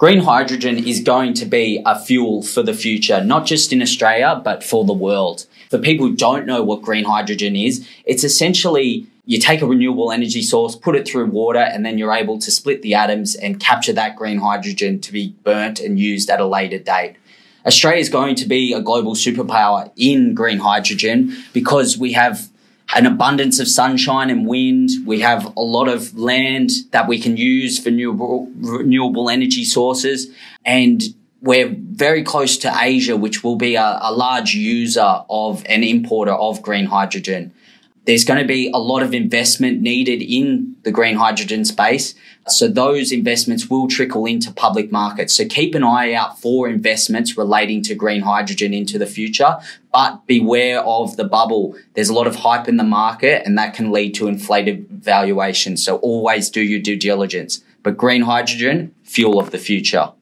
green hydrogen is going to be a fuel for the future, not just in Australia, but for the world. For people who don't know what green hydrogen is, it's essentially you take a renewable energy source, put it through water, and then you're able to split the atoms and capture that green hydrogen to be burnt and used at a later date. Australia is going to be a global superpower in green hydrogen because we have an abundance of sunshine and wind. We have a lot of land that we can use for renewable, renewable energy sources. And we're very close to Asia, which will be a, a large user of an importer of green hydrogen. There's going to be a lot of investment needed in the green hydrogen space. So those investments will trickle into public markets. So keep an eye out for investments relating to green hydrogen into the future, but beware of the bubble. There's a lot of hype in the market and that can lead to inflated valuations. So always do your due diligence. But green hydrogen, fuel of the future.